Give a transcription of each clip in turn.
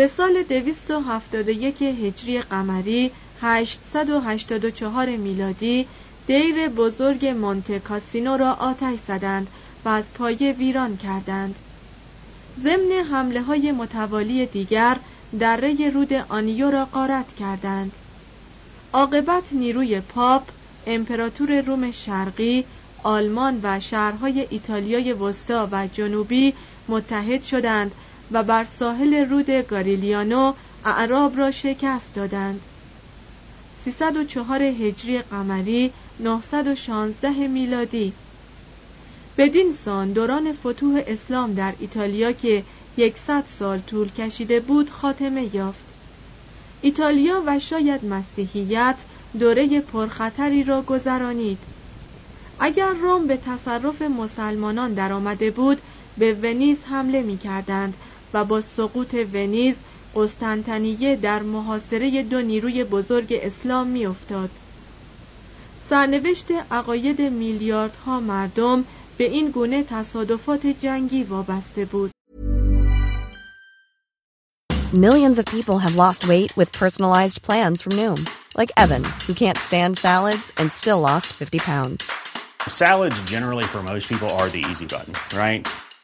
به سال 271 هجری قمری 884 میلادی دیر بزرگ مونته کاسینو را آتش زدند و از پایه ویران کردند. ضمن حمله های متوالی دیگر دره رود آنیو را غارت کردند. عاقبت نیروی پاپ امپراتور روم شرقی آلمان و شهرهای ایتالیای وسطا و جنوبی متحد شدند و بر ساحل رود گاریلیانو اعراب را شکست دادند. 304 هجری قمری 916 میلادی. بدین سان دوران فتوح اسلام در ایتالیا که یکصد سال طول کشیده بود خاتمه یافت. ایتالیا و شاید مسیحیت دوره پرخطری را گذرانید. اگر روم به تصرف مسلمانان درآمده بود به ونیز حمله می کردند و با سقوط ونیز قسطنطنیه در محاصره دو نیروی بزرگ اسلام میافتاد. سرنوشت عقاید میلیاردها مردم به این گونه تصادفات جنگی وابسته بود. Millions of people have lost weight with personalized plans from Noom, like Evan, who can't stand salads and still lost 50 pounds. Salads generally for most people are the easy button, right?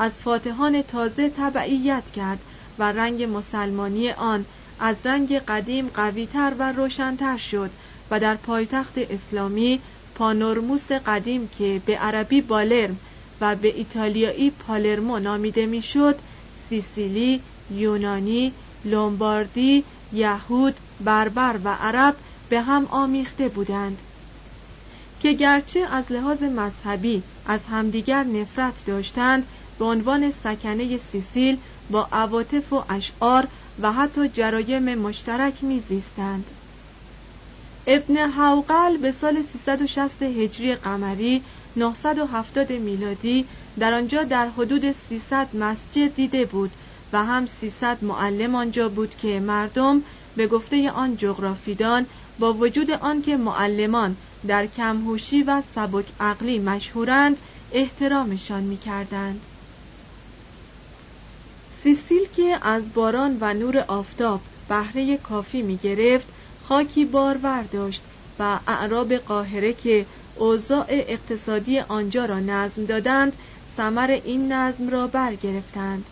از فاتحان تازه تبعیت کرد و رنگ مسلمانی آن از رنگ قدیم قویتر و روشنتر شد و در پایتخت اسلامی پانورموس قدیم که به عربی بالرم و به ایتالیایی پالرمو نامیده می‌شد سیسیلی، یونانی، لومباردی، یهود، بربر و عرب به هم آمیخته بودند که گرچه از لحاظ مذهبی از همدیگر نفرت داشتند به عنوان سکنه سیسیل با عواطف و اشعار و حتی جرایم مشترک میزیستند. ابن حوقل به سال 360 هجری قمری 970 میلادی در آنجا در حدود 300 مسجد دیده بود و هم 300 معلم آنجا بود که مردم به گفته آن جغرافیدان با وجود آنکه معلمان در کمهوشی و سبک عقلی مشهورند احترامشان می‌کردند. سیسیل که از باران و نور آفتاب بهره کافی می گرفت خاکی بارور داشت و اعراب قاهره که اوضاع اقتصادی آنجا را نظم دادند ثمر این نظم را برگرفتند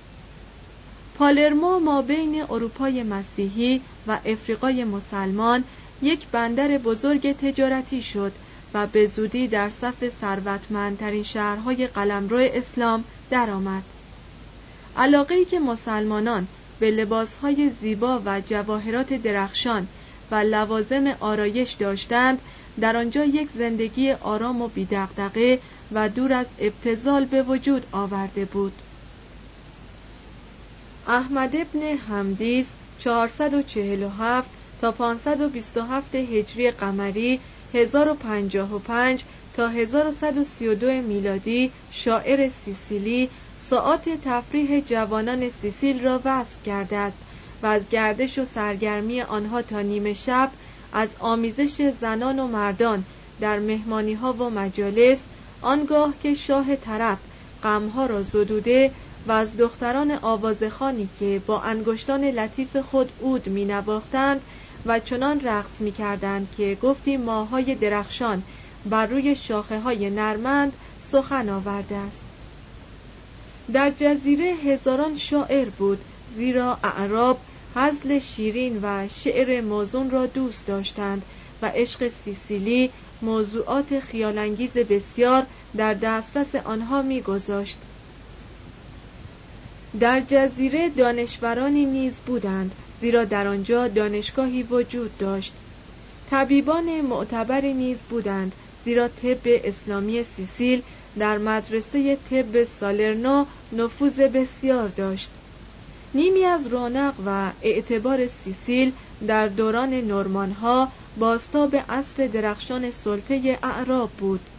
پالرمو ما بین اروپای مسیحی و افریقای مسلمان یک بندر بزرگ تجارتی شد و به زودی در صف ثروتمندترین شهرهای قلمرو اسلام درآمد. علاقه ای که مسلمانان به لباسهای زیبا و جواهرات درخشان و لوازم آرایش داشتند در آنجا یک زندگی آرام و بیدقدقه و دور از ابتزال به وجود آورده بود. احمد ابن حمدیس 447 تا 527 هجری قمری 1055 تا 1132 میلادی شاعر سیسیلی ساعات تفریح جوانان سیسیل را وصف کرده است و از گردش و سرگرمی آنها تا نیمه شب از آمیزش زنان و مردان در مهمانی ها و مجالس آنگاه که شاه طرف غمها را زدوده و از دختران آوازخانی که با انگشتان لطیف خود اود می نواختند و چنان رقص می کردند که گفتی ماهای درخشان بر روی شاخه های نرمند سخن آورده است. در جزیره هزاران شاعر بود زیرا اعراب حزل شیرین و شعر موزون را دوست داشتند و عشق سیسیلی موضوعات خیالانگیز بسیار در دسترس آنها میگذاشت. در جزیره دانشورانی نیز بودند زیرا در آنجا دانشگاهی وجود داشت. طبیبان معتبری نیز بودند زیرا طب اسلامی سیسیل در مدرسه طب سالرنا نفوذ بسیار داشت. نیمی از رونق و اعتبار سیسیل در دوران نورمانها به عصر درخشان سلطه اعراب بود.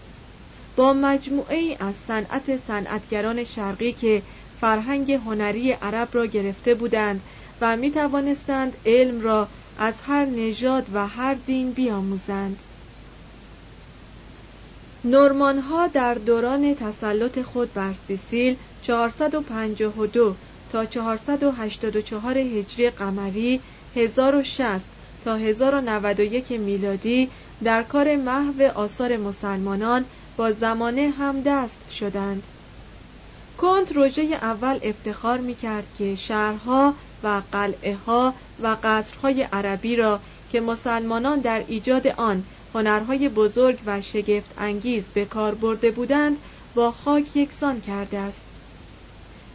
با مجموعه از صنعت صنعتگران شرقی که فرهنگ هنری عرب را گرفته بودند و می توانستند علم را از هر نژاد و هر دین بیاموزند. نورمان ها در دوران تسلط خود بر سیسیل 452 تا 484 هجری قمری 1060 تا 1091 میلادی در کار محو آثار مسلمانان با زمانه هم دست شدند. کنت روژه اول افتخار می کرد که شهرها و قلعه ها و قصرهای عربی را که مسلمانان در ایجاد آن هنرهای بزرگ و شگفت انگیز به کار برده بودند با خاک یکسان کرده است.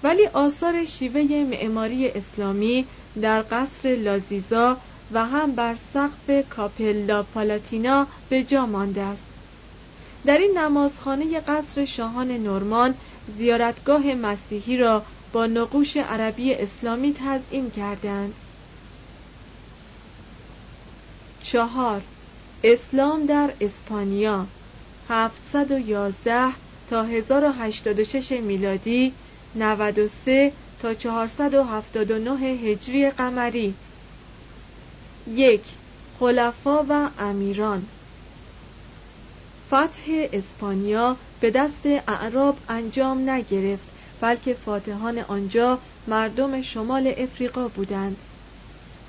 ولی آثار شیوه معماری اسلامی در قصر لازیزا و هم بر سقف کاپلا پالاتینا به جا مانده است. در این نمازخانه قصر شاهان نورمان زیارتگاه مسیحی را با نقوش عربی اسلامی تزئین کردند چهار اسلام در اسپانیا. 711 تا 1086 میلادی 93 تا 479 هجری قمری. یک خلفا و امیران. فتح اسپانیا به دست اعراب انجام نگرفت بلکه فاتحان آنجا مردم شمال افریقا بودند.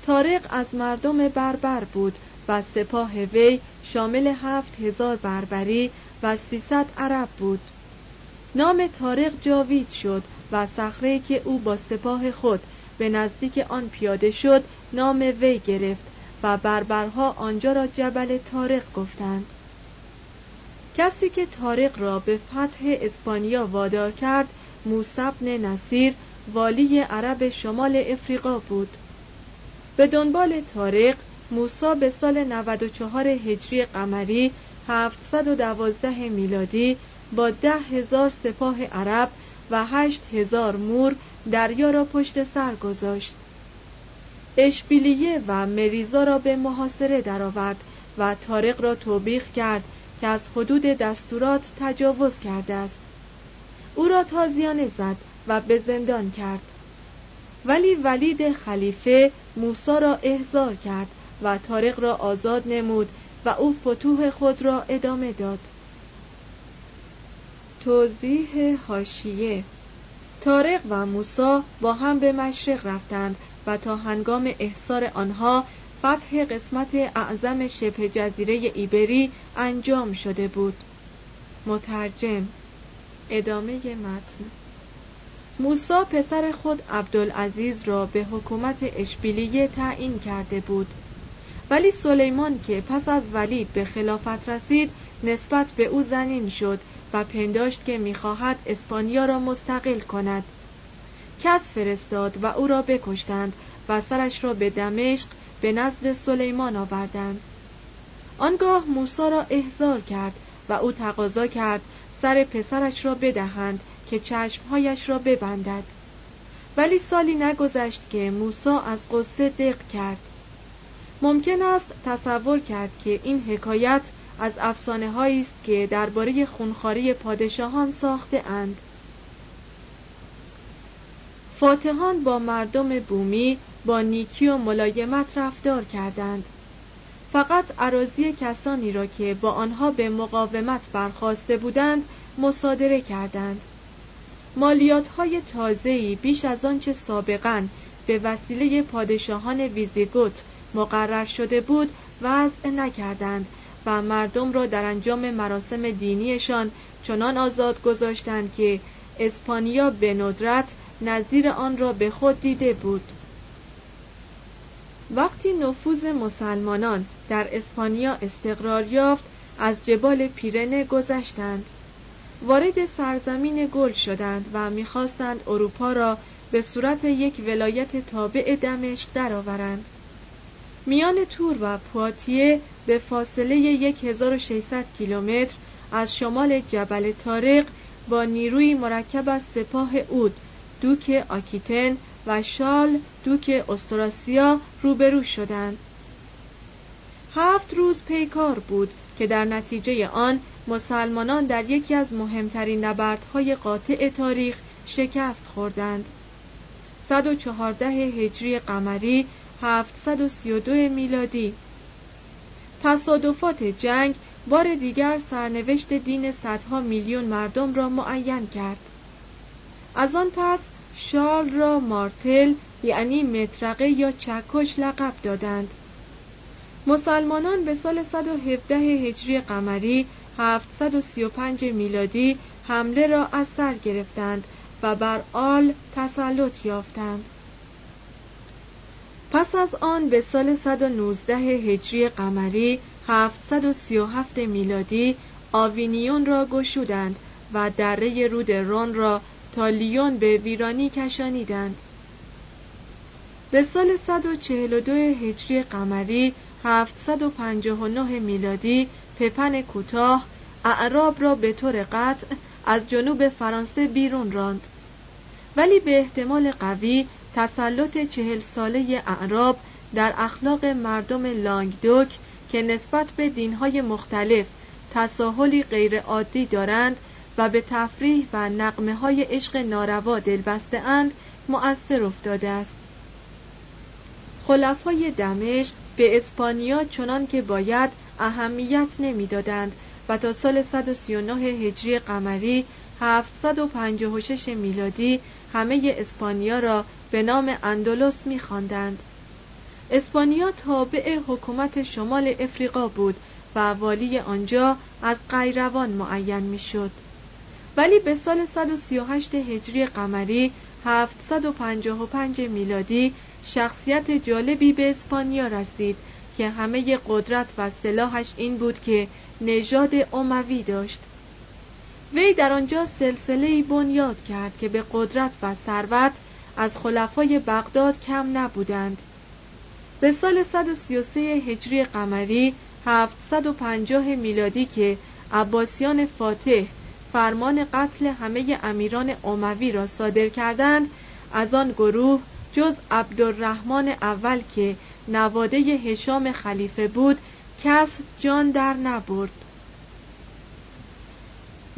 تارق از مردم بربر بود و سپاه وی شامل هفت هزار بربری و سیصد عرب بود. نام تارق جاوید شد و صخره که او با سپاه خود به نزدیک آن پیاده شد نام وی گرفت و بربرها آنجا را جبل تارق گفتند. کسی که تارق را به فتح اسپانیا وادار کرد موسبن نصیر والی عرب شمال افریقا بود. به دنبال تارق موسا به سال 94 هجری قمری 712 میلادی با ده هزار سپاه عرب و هشت هزار مور دریا را پشت سر گذاشت. اشبیلیه و مریزا را به محاصره درآورد و تارق را توبیخ کرد که از حدود دستورات تجاوز کرده است. او را تازیانه زد و به زندان کرد. ولی ولید خلیفه موسا را احضار کرد و تارق را آزاد نمود و او فتوح خود را ادامه داد. توضیح هاشیه تارق و موسا با هم به مشرق رفتند و تا هنگام احصار آنها فتح قسمت اعظم شبه جزیره ایبری انجام شده بود. مترجم ادامه متن. موسا پسر خود عبدالعزیز را به حکومت اشبیلیه تعیین کرده بود. ولی سلیمان که پس از ولید به خلافت رسید نسبت به او زنین شد و پنداشت که می‌خواهد اسپانیا را مستقل کند. کس فرستاد و او را بکشتند و سرش را به دمشق به نزد سلیمان آوردند. آنگاه موسا را احضار کرد و او تقاضا کرد سر پسرش را بدهند که چشمهایش را ببندد. ولی سالی نگذشت که موسا از قصه دق کرد. ممکن است تصور کرد که این حکایت از افسانه است که درباره خونخواری پادشاهان ساخته اند. فاتحان با مردم بومی با نیکی و ملایمت رفتار کردند. فقط عراضی کسانی را که با آنها به مقاومت برخواسته بودند مصادره کردند. مالیات های تازه‌ای بیش از آنچه سابقا به وسیله پادشاهان ویزیگوت مقرر شده بود وضع نکردند و مردم را در انجام مراسم دینیشان چنان آزاد گذاشتند که اسپانیا به ندرت نظیر آن را به خود دیده بود. وقتی نفوذ مسلمانان در اسپانیا استقرار یافت از جبال پیرنه گذشتند. وارد سرزمین گل شدند و می‌خواستند اروپا را به صورت یک ولایت تابع دمشق درآورند. میان تور و پواتیه به فاصله 1600 کیلومتر از شمال جبل تارق با نیروی مرکب از سپاه اود دوک آکیتن و شال دوک استراسیا روبرو شدند. هفت روز پیکار بود که در نتیجه آن مسلمانان در یکی از مهمترین نبردهای قاطع تاریخ شکست خوردند. 114 هجری قمری 732 میلادی. تصادفات جنگ بار دیگر سرنوشت دین صدها میلیون مردم را معین کرد. از آن پس شارل را مارتل یعنی مترقه یا چکش لقب دادند. مسلمانان به سال 117 هجری قمری 735 میلادی حمله را از سر گرفتند و بر آل تسلط یافتند. پس از آن به سال 119 هجری قمری 737 میلادی آوینیون را گشودند و دره رود رون را تا لیون به ویرانی کشانیدند. به سال 142 هجری قمری 759 میلادی پپن کوتاه اعراب را به طور قطع از جنوب فرانسه بیرون راند. ولی به احتمال قوی تسلط چهل ساله اعراب در اخلاق مردم لانگدوک که نسبت به دینهای مختلف تساهلی غیرعادی دارند و به تفریح و نقمه های عشق ناروا دلبسته اند مؤثر افتاده است. خلفای دمشق به اسپانیا چنان که باید اهمیت نمی‌دادند و تا سال 139 هجری قمری 756 میلادی همه اسپانیا را به نام اندلس می‌خواندند. اسپانیا تابع حکومت شمال افریقا بود و والی آنجا از قیروان معین می‌شد. ولی به سال 138 هجری قمری 755 میلادی شخصیت جالبی به اسپانیا رسید که همه قدرت و سلاحش این بود که نژاد اموی داشت وی در آنجا سلسله بنیاد کرد که به قدرت و ثروت از خلفای بغداد کم نبودند. به سال 133 هجری قمری 750 میلادی که عباسیان فاتح فرمان قتل همه امیران اموی را صادر کردند از آن گروه جز عبدالرحمن اول که نواده هشام خلیفه بود کس جان در نبرد.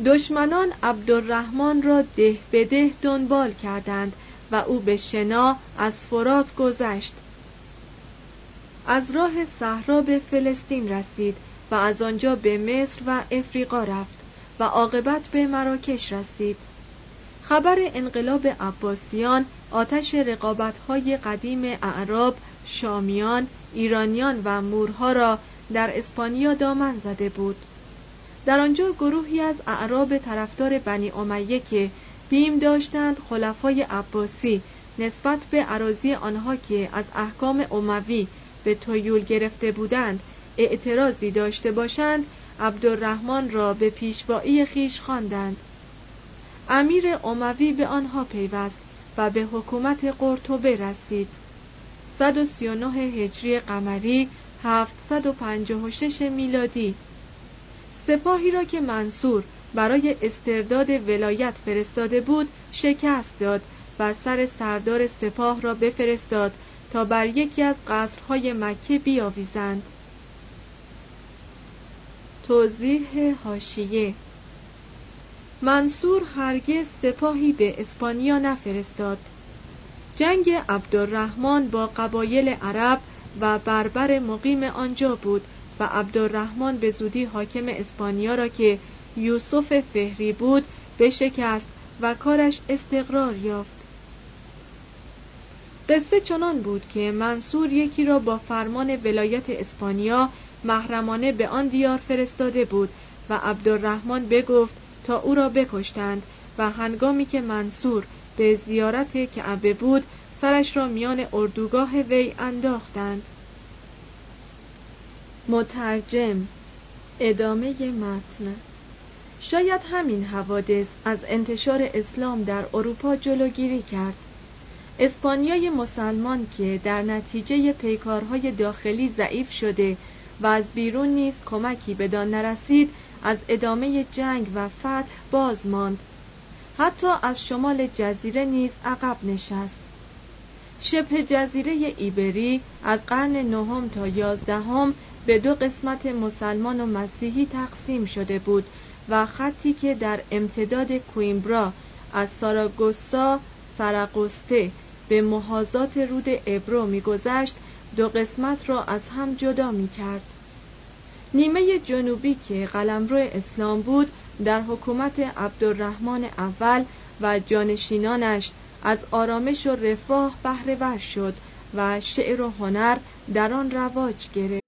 دشمنان عبدالرحمن را ده به ده دنبال کردند و او به شنا از فرات گذشت. از راه صحرا به فلسطین رسید و از آنجا به مصر و افریقا رفت و عاقبت به مراکش رسید. خبر انقلاب عباسیان آتش رقابت‌های قدیم اعراب، شامیان، ایرانیان و مورها را در اسپانیا دامن زده بود. در آنجا گروهی از اعراب طرفدار بنی امیه که بیم داشتند خلفای عباسی نسبت به عراضی آنها که از احکام اموی به تویول گرفته بودند اعتراضی داشته باشند عبدالرحمن را به پیشوایی خیش خواندند. امیر اموی به آنها پیوست و به حکومت قرطبه رسید. 139 هجری قمری 756 میلادی. سپاهی را که منصور برای استرداد ولایت فرستاده بود شکست داد و سر سردار سپاه را بفرستاد تا بر یکی از قصرهای مکه بیاویزند. توضیح هاشیه منصور هرگز سپاهی به اسپانیا نفرستاد. جنگ عبدالرحمن با قبایل عرب و بربر مقیم آنجا بود و عبدالرحمن به زودی حاکم اسپانیا را که یوسف فهری بود بشکست و کارش استقرار یافت. قصه چنان بود که منصور یکی را با فرمان ولایت اسپانیا محرمانه به آن دیار فرستاده بود و عبدالرحمن بگفت تا او را بکشتند و هنگامی که منصور به زیارت کعبه بود سرش را میان اردوگاه وی انداختند. مترجم ادامه متن. شاید همین حوادث از انتشار اسلام در اروپا جلوگیری کرد. اسپانیای مسلمان که در نتیجه پیکارهای داخلی ضعیف شده و از بیرون نیز کمکی بدان نرسید از ادامه جنگ و فتح باز ماند. حتی از شمال جزیره نیز عقب نشست. شبه جزیره ایبری از قرن نهم تا یازدهم به دو قسمت مسلمان و مسیحی تقسیم شده بود و خطی که در امتداد کویمبرا از ساراگوسا سرقسته به محاذات رود ابرو میگذشت دو قسمت را از هم جدا می کرد. نیمه جنوبی که قلمرو اسلام بود در حکومت عبدالرحمن اول و جانشینانش از آرامش و رفاه بهره شد و شعر و هنر در آن رواج گرفت.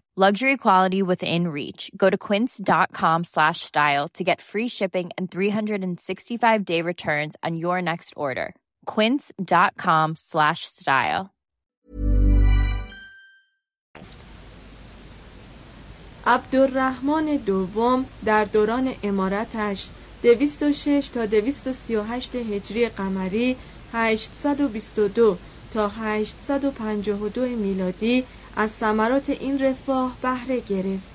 Luxury quality within reach. Go to quince.com slash style to get free shipping and 365 day returns on your next order. quince.com slash style عبدالرحمن دوم در دوران امارتش 206 تا 238 هجری قمری 822 تا 852 میلادی از ثمرات این رفاه بهره گرفت.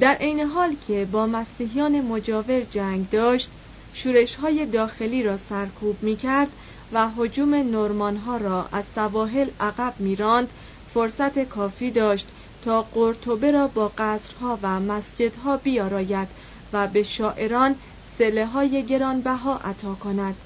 در عین حال که با مسیحیان مجاور جنگ داشت شورش های داخلی را سرکوب می کرد و حجوم نورمان ها را از سواحل عقب میراند فرصت کافی داشت تا قرطبه را با قصرها و مسجدها بیاراید و به شاعران سله های گرانبها عطا کند.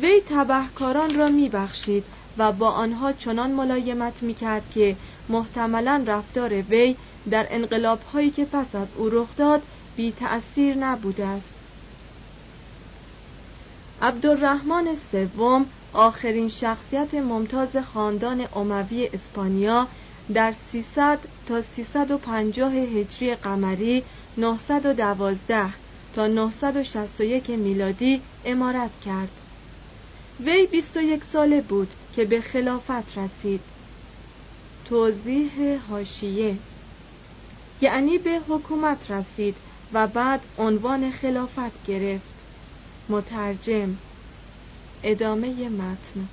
وی تبهکاران را میبخشید و با آنها چنان ملایمت می‌کرد که محتملا رفتار وی در انقلاب هایی که پس از او رخ داد بی تأثیر نبوده است. عبدالرحمن سوم آخرین شخصیت ممتاز خاندان اموی اسپانیا در 300 تا 350 هجری قمری 912 تا 961 میلادی امارت کرد. وی 21 ساله بود. که به خلافت رسید. توضیح هاشیه یعنی به حکومت رسید و بعد عنوان خلافت گرفت. مترجم. ادامه متن.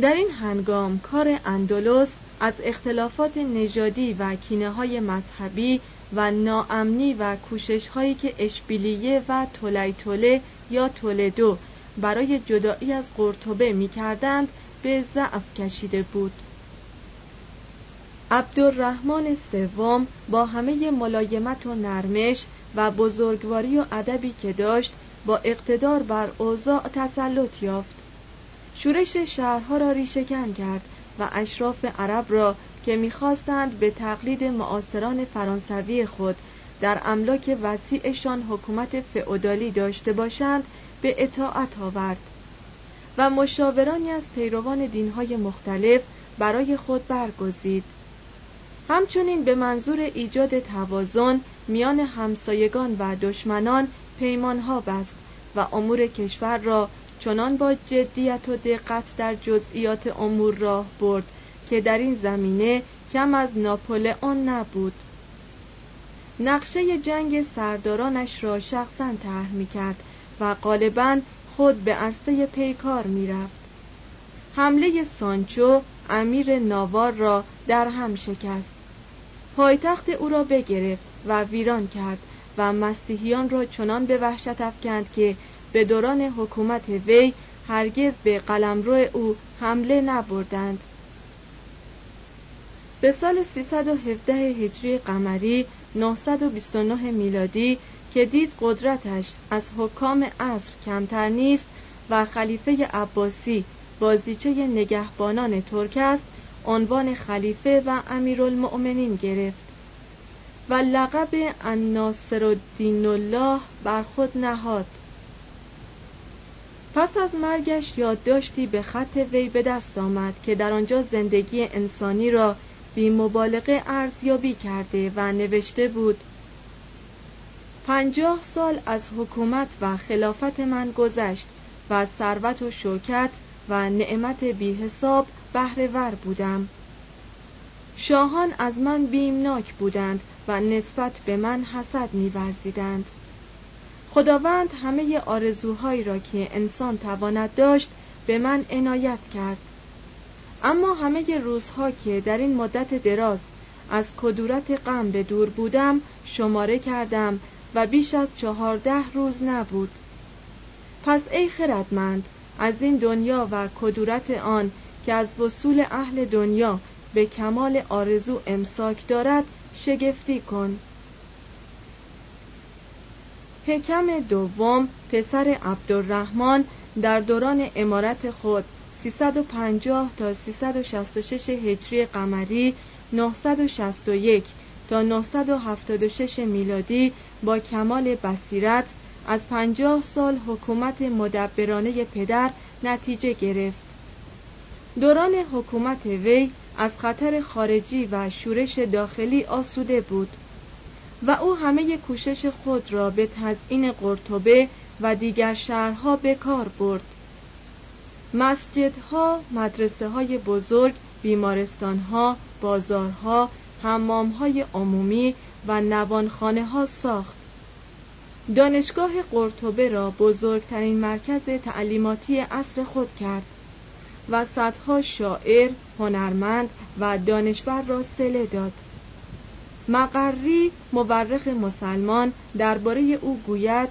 در این هنگام کار اندلس از اختلافات نژادی و کینه های مذهبی و ناامنی و کوشش هایی که اشبیلیه و تولیتوله یا تولدو برای جدایی از قرطبه می کردند به ضعف کشیده بود. عبدالرحمن سوم با همه ملایمت و نرمش و بزرگواری و ادبی که داشت با اقتدار بر اوضاع تسلط یافت. شورش شهرها را ریشهکن کرد و اشراف عرب را که می‌خواستند به تقلید معاصران فرانسوی خود در املاک وسیعشان حکومت فئودالی داشته باشند به اطاعت آورد و مشاورانی از پیروان دینهای مختلف برای خود برگزید. همچنین به منظور ایجاد توازن میان همسایگان و دشمنان پیمانها بست و امور کشور را چنان با جدیت و دقت در جزئیات امور راه برد که در این زمینه کم از ناپولئون نبود. نقشه جنگ سردارانش را شخصا طرح می کرد و غالبا خود به عرصه پیکار می رفت. حمله سانچو امیر ناوار را در هم شکست پایتخت او را بگرفت و ویران کرد و مسیحیان را چنان به وحشت افکند که به دوران حکومت وی هرگز به قلمرو او حمله نبردند به سال 317 هجری قمری 929 میلادی که دید قدرتش از حکام عصر کمتر نیست و خلیفه عباسی بازیچه نگهبانان ترک است عنوان خلیفه و امیرالمؤمنین گرفت. و لقب الناصر الدین الله بر خود نهاد. پس از مرگش یادداشتی به خط وی به دست آمد که در آنجا زندگی انسانی را بی مبالغه ارزیابی کرده و نوشته بود پنجاه سال از حکومت و خلافت من گذشت و ثروت و شوکت و نعمت بی حساب بهرهور بودم. شاهان از من بیمناک بودند و نسبت به من حسد می‌ورزیدند. خداوند همه آرزوهایی را که انسان تواند داشت به من عنایت کرد. اما همه روزها که در این مدت دراز از کدورت غم به دور بودم شماره کردم و بیش از چهارده روز نبود. پس ای خردمند از این دنیا و کدورت آن که از وصول اهل دنیا به کمال آرزو امساک دارد شگفتی کن. حکم دوم پسر عبدالرحمن در دوران امارت خود 350 تا 366 هجری قمری 961 تا 976 میلادی با کمال بصیرت از پنجاه سال حکومت مدبرانه پدر نتیجه گرفت. دوران حکومت وی از خطر خارجی و شورش داخلی آسوده بود و او همه کوشش خود را به تزئین قرطبه و دیگر شهرها به کار برد. مسجدها، مدرسه های بزرگ، بیمارستانها، بازارها، حمامهای عمومی و نوانخانه ها ساخت. دانشگاه قرطبه را بزرگترین مرکز تعلیماتی عصر خود کرد و صدها شاعر، هنرمند و دانشور را سله داد. مقری مورخ مسلمان درباره او گوید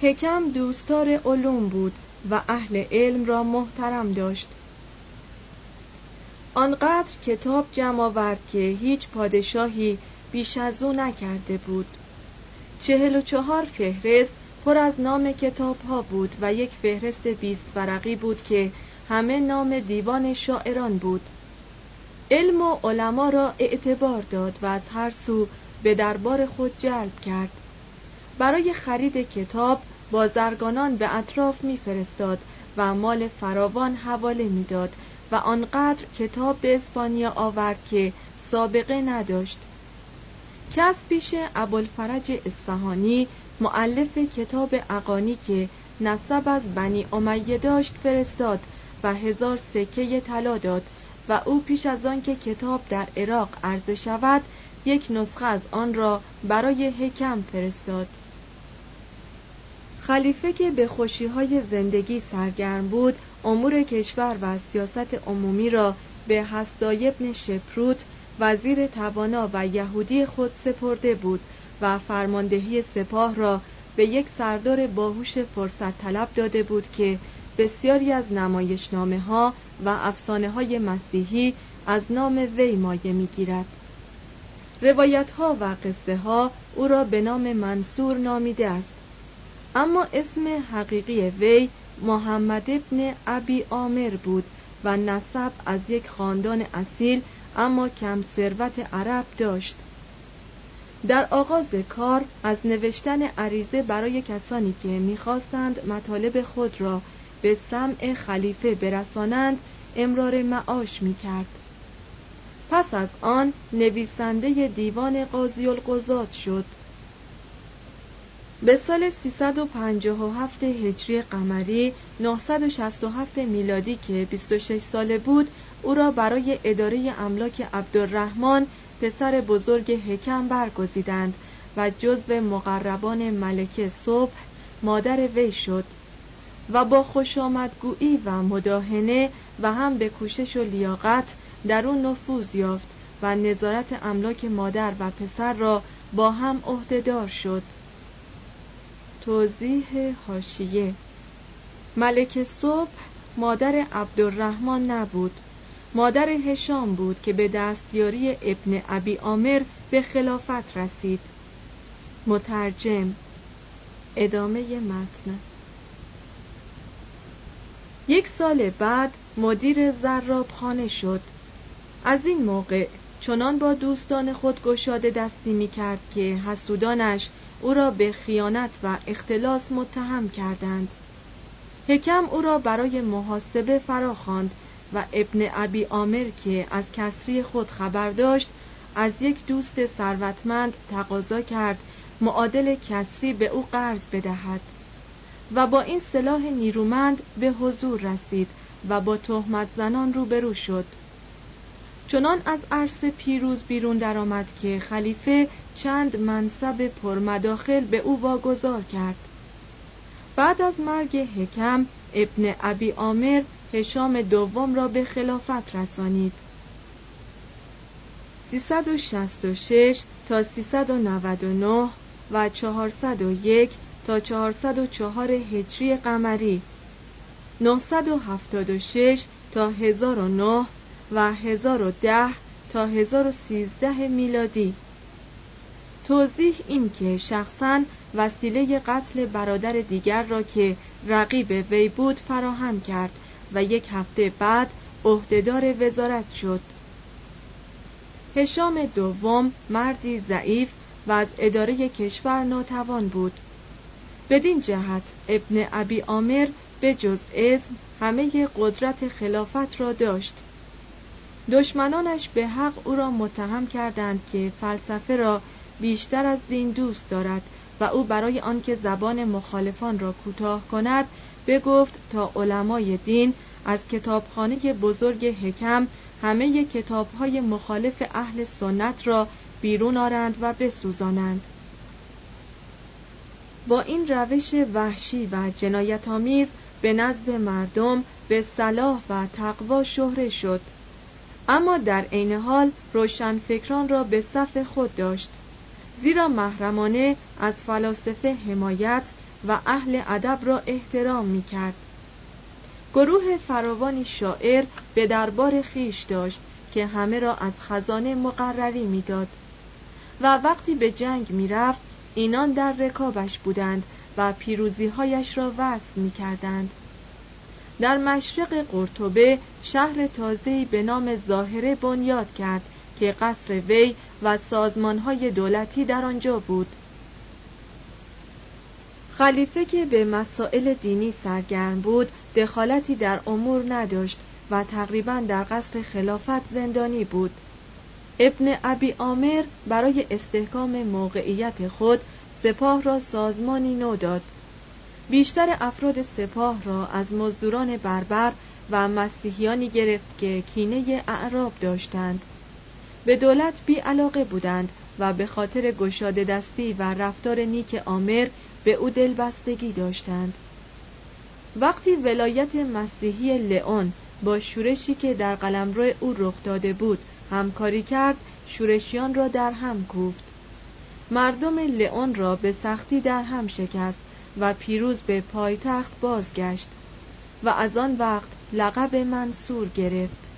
حکم دوستار علوم بود و اهل علم را محترم داشت. آنقدر کتاب جمع آورد که هیچ پادشاهی بیش از او نکرده بود. چهل و چهار فهرست پر از نام کتاب ها بود و یک فهرست بیست ورقی بود که همه نام دیوان شاعران بود. علم و علما را اعتبار داد و از هر سو به دربار خود جلب کرد. برای خرید کتاب بازرگانان به اطراف میفرستاد و مال فراوان حواله می‌داد و آنقدر کتاب به اسپانیا آورد که سابقه نداشت. کس پیش ابوالفرج اصفهانی معلف کتاب اقانی که نسب از بنی امیه داشت فرستاد و هزار سکه طلا داد و او پیش از آن که کتاب در عراق عرضه شود یک نسخه از آن را برای حکم فرستاد. خلیفه که به خوشیهای زندگی سرگرم بود امور کشور و سیاست عمومی را به حسدای ابن شپروت وزیر توانا و یهودی خود سپرده بود و فرماندهی سپاه را به یک سردار باهوش فرصت طلب داده بود که بسیاری از نمایشنامه ها و افسانه های مسیحی از نام وی مایه می‌گیرد. روایت ها و قصه ها او را به نام منصور نامیده است اما اسم حقیقی وی محمد ابن ابی آمر بود و نسب از یک خاندان اصیل اما کم ثروت عرب داشت. در آغاز کار از نوشتن عریضه برای کسانی که می‌خواستند مطالب خود را به سمع خلیفه برسانند امرار معاش می‌کرد. پس از آن نویسنده دیوان قاضی القضات شد. به سال 357 هجری قمری 967 میلادی که 26 ساله بود او را برای اداره املاک عبدالرحمن پسر بزرگ حکم برگزیدند و جزو مقربان ملکه صبح مادر وی شد و با خوشامدگویی و مداهنه و هم به کوشش و لیاقت در اون نفوذ یافت و نظارت املاک مادر و پسر را با هم عهدهدار شد. توضیح هاشیه ملک صبح مادر عبدالرحمن نبود. مادر هشام بود که به دستیاری ابن ابی آمر به خلافت رسید. مترجم. ادامه متن. یک سال بعد مدیر زراب خانه شد. از این موقع چنان با دوستان خود گشاده دستی می کرد که حسودانش او را به خیانت و اختلاس متهم کردند. حکم او را برای محاسبه فراخواند و ابن ابی آمر که از کسری خود خبر داشت از یک دوست ثروتمند تقاضا کرد معادل کسری به او قرض بدهد و با این سلاح نیرومند به حضور رسید و با تهمت زنان روبرو شد. چنان از عرصه پیروز بیرون درآمد که خلیفه چند منصب پرمداخل به او واگذار کرد. بعد از مرگ حکم ابن ابی آمر هشام دوم را به خلافت رسانید. 366 تا 399 و 401 تا 404 هجری قمری 976 تا 1009 و 1010 تا 1013 میلادی. توضیح این که شخصا وسیله قتل برادر دیگر را که رقیب وی بود فراهم کرد و یک هفته بعد عهدهدار وزارت شد. هشام دوم مردی ضعیف و از اداره کشور ناتوان بود. بدین جهت ابن ابی آمر به جز اسم همه قدرت خلافت را داشت. دشمنانش به حق او را متهم کردند که فلسفه را بیشتر از دین دوست دارد و او برای آنکه زبان مخالفان را کوتاه کند بگفت تا علمای دین از کتابخانه بزرگ حکم همه کتابهای مخالف اهل سنت را بیرون آرند و بسوزانند. با این روش وحشی و جنایت آمیز به نزد مردم به صلاح و تقوا شهره شد. اما در عین حال روشنفکران را به صف خود داشت زیرا محرمانه از فلاسفه حمایت و اهل ادب را احترام می کرد گروه فراوانی شاعر به دربار خیش داشت که همه را از خزانه مقرری می‌داد و وقتی به جنگ می‌رفت اینان در رکابش بودند و پیروزیهایش را وصف می کردند. در مشرق قرطبه شهر تازه‌ای به نام ظاهره بنیاد کرد که قصر وی و سازمانهای دولتی در آنجا بود. خلیفه که به مسائل دینی سرگرم بود دخالتی در امور نداشت و تقریبا در قصر خلافت زندانی بود. ابن ابی آمر برای استحکام موقعیت خود سپاه را سازمانی نو داد. بیشتر افراد سپاه را از مزدوران بربر و مسیحیانی گرفت که کینه اعراب داشتند. به دولت بی علاقه بودند و به خاطر گشاده دستی و رفتار نیک آمر به او دلبستگی داشتند. وقتی ولایت مسیحی لئون با شورشی که در قلمرو او رخ داده بود همکاری کرد شورشیان را در هم کوفت. مردم لئون را به سختی در هم شکست و پیروز به پایتخت بازگشت و از آن وقت لقب منصور گرفت.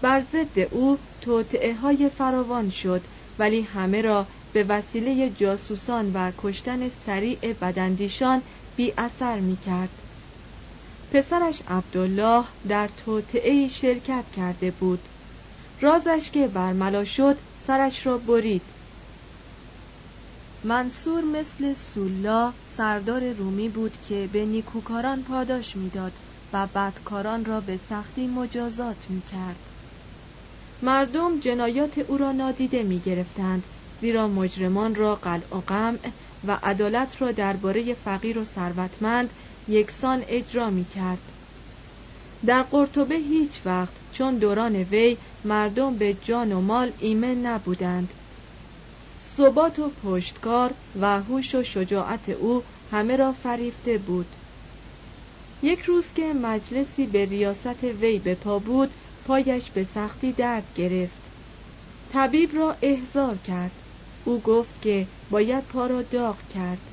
بر ضد او توطعه های فراوان شد ولی همه را به وسیله جاسوسان و کشتن سریع بدندیشان بی اثر می کرد. پسرش عبدالله در توطعه شرکت کرده بود. رازش که برملا شد سرش را برید. منصور مثل سولا سردار رومی بود که به نیکوکاران پاداش می‌داد و بدکاران را به سختی مجازات می کرد. مردم جنایات او را نادیده می گرفتند زیرا مجرمان را قلع و قمع و عدالت را درباره فقیر و ثروتمند یکسان اجرا می کرد. در قرطبه هیچ وقت چون دوران وی مردم به جان و مال ایمن نبودند ثبات و پشتکار و هوش و شجاعت او همه را فریفته بود. یک روز که مجلسی به ریاست وی به پا بود پایش به سختی درد گرفت. طبیب را احضار کرد. او گفت که باید پا را داغ کرد.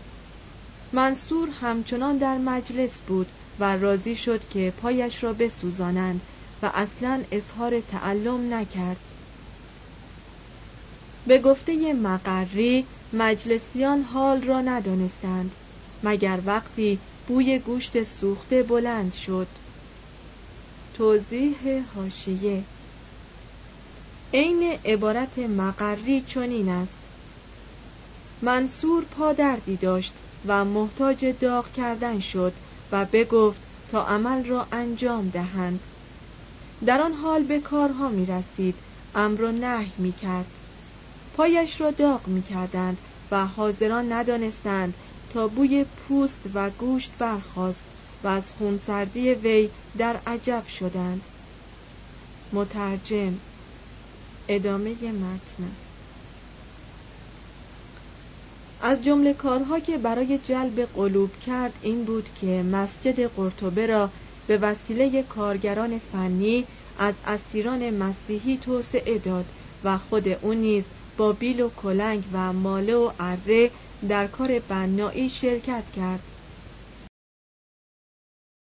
منصور همچنان در مجلس بود و راضی شد که پایش را بسوزانند و اصلا اظهار تعلم نکرد. به گفته مقری مجلسیان حال را ندانستند مگر وقتی بوی گوشت سوخته بلند شد. توضیح هاشیه عین عبارت مقری چنین است. منصور پادردی داشت و محتاج داغ کردن شد و بگفت تا عمل را انجام دهند. در آن حال به کارها می رسید امر و نهی می کرد پایش را داغ می کردند و حاضران ندانستند تا بوی پوست و گوشت برخاست و از خونسردی وی در عجب شدند. مترجم ادامه متن. از جمله کارها که برای جلب قلوب کرد این بود که مسجد قرطبه را به وسیله کارگران فنی از اسیران مسیحی توسعه داد و خود او نیز با بیل و کلنگ و ماله و اره در کار بنایی شرکت کرد.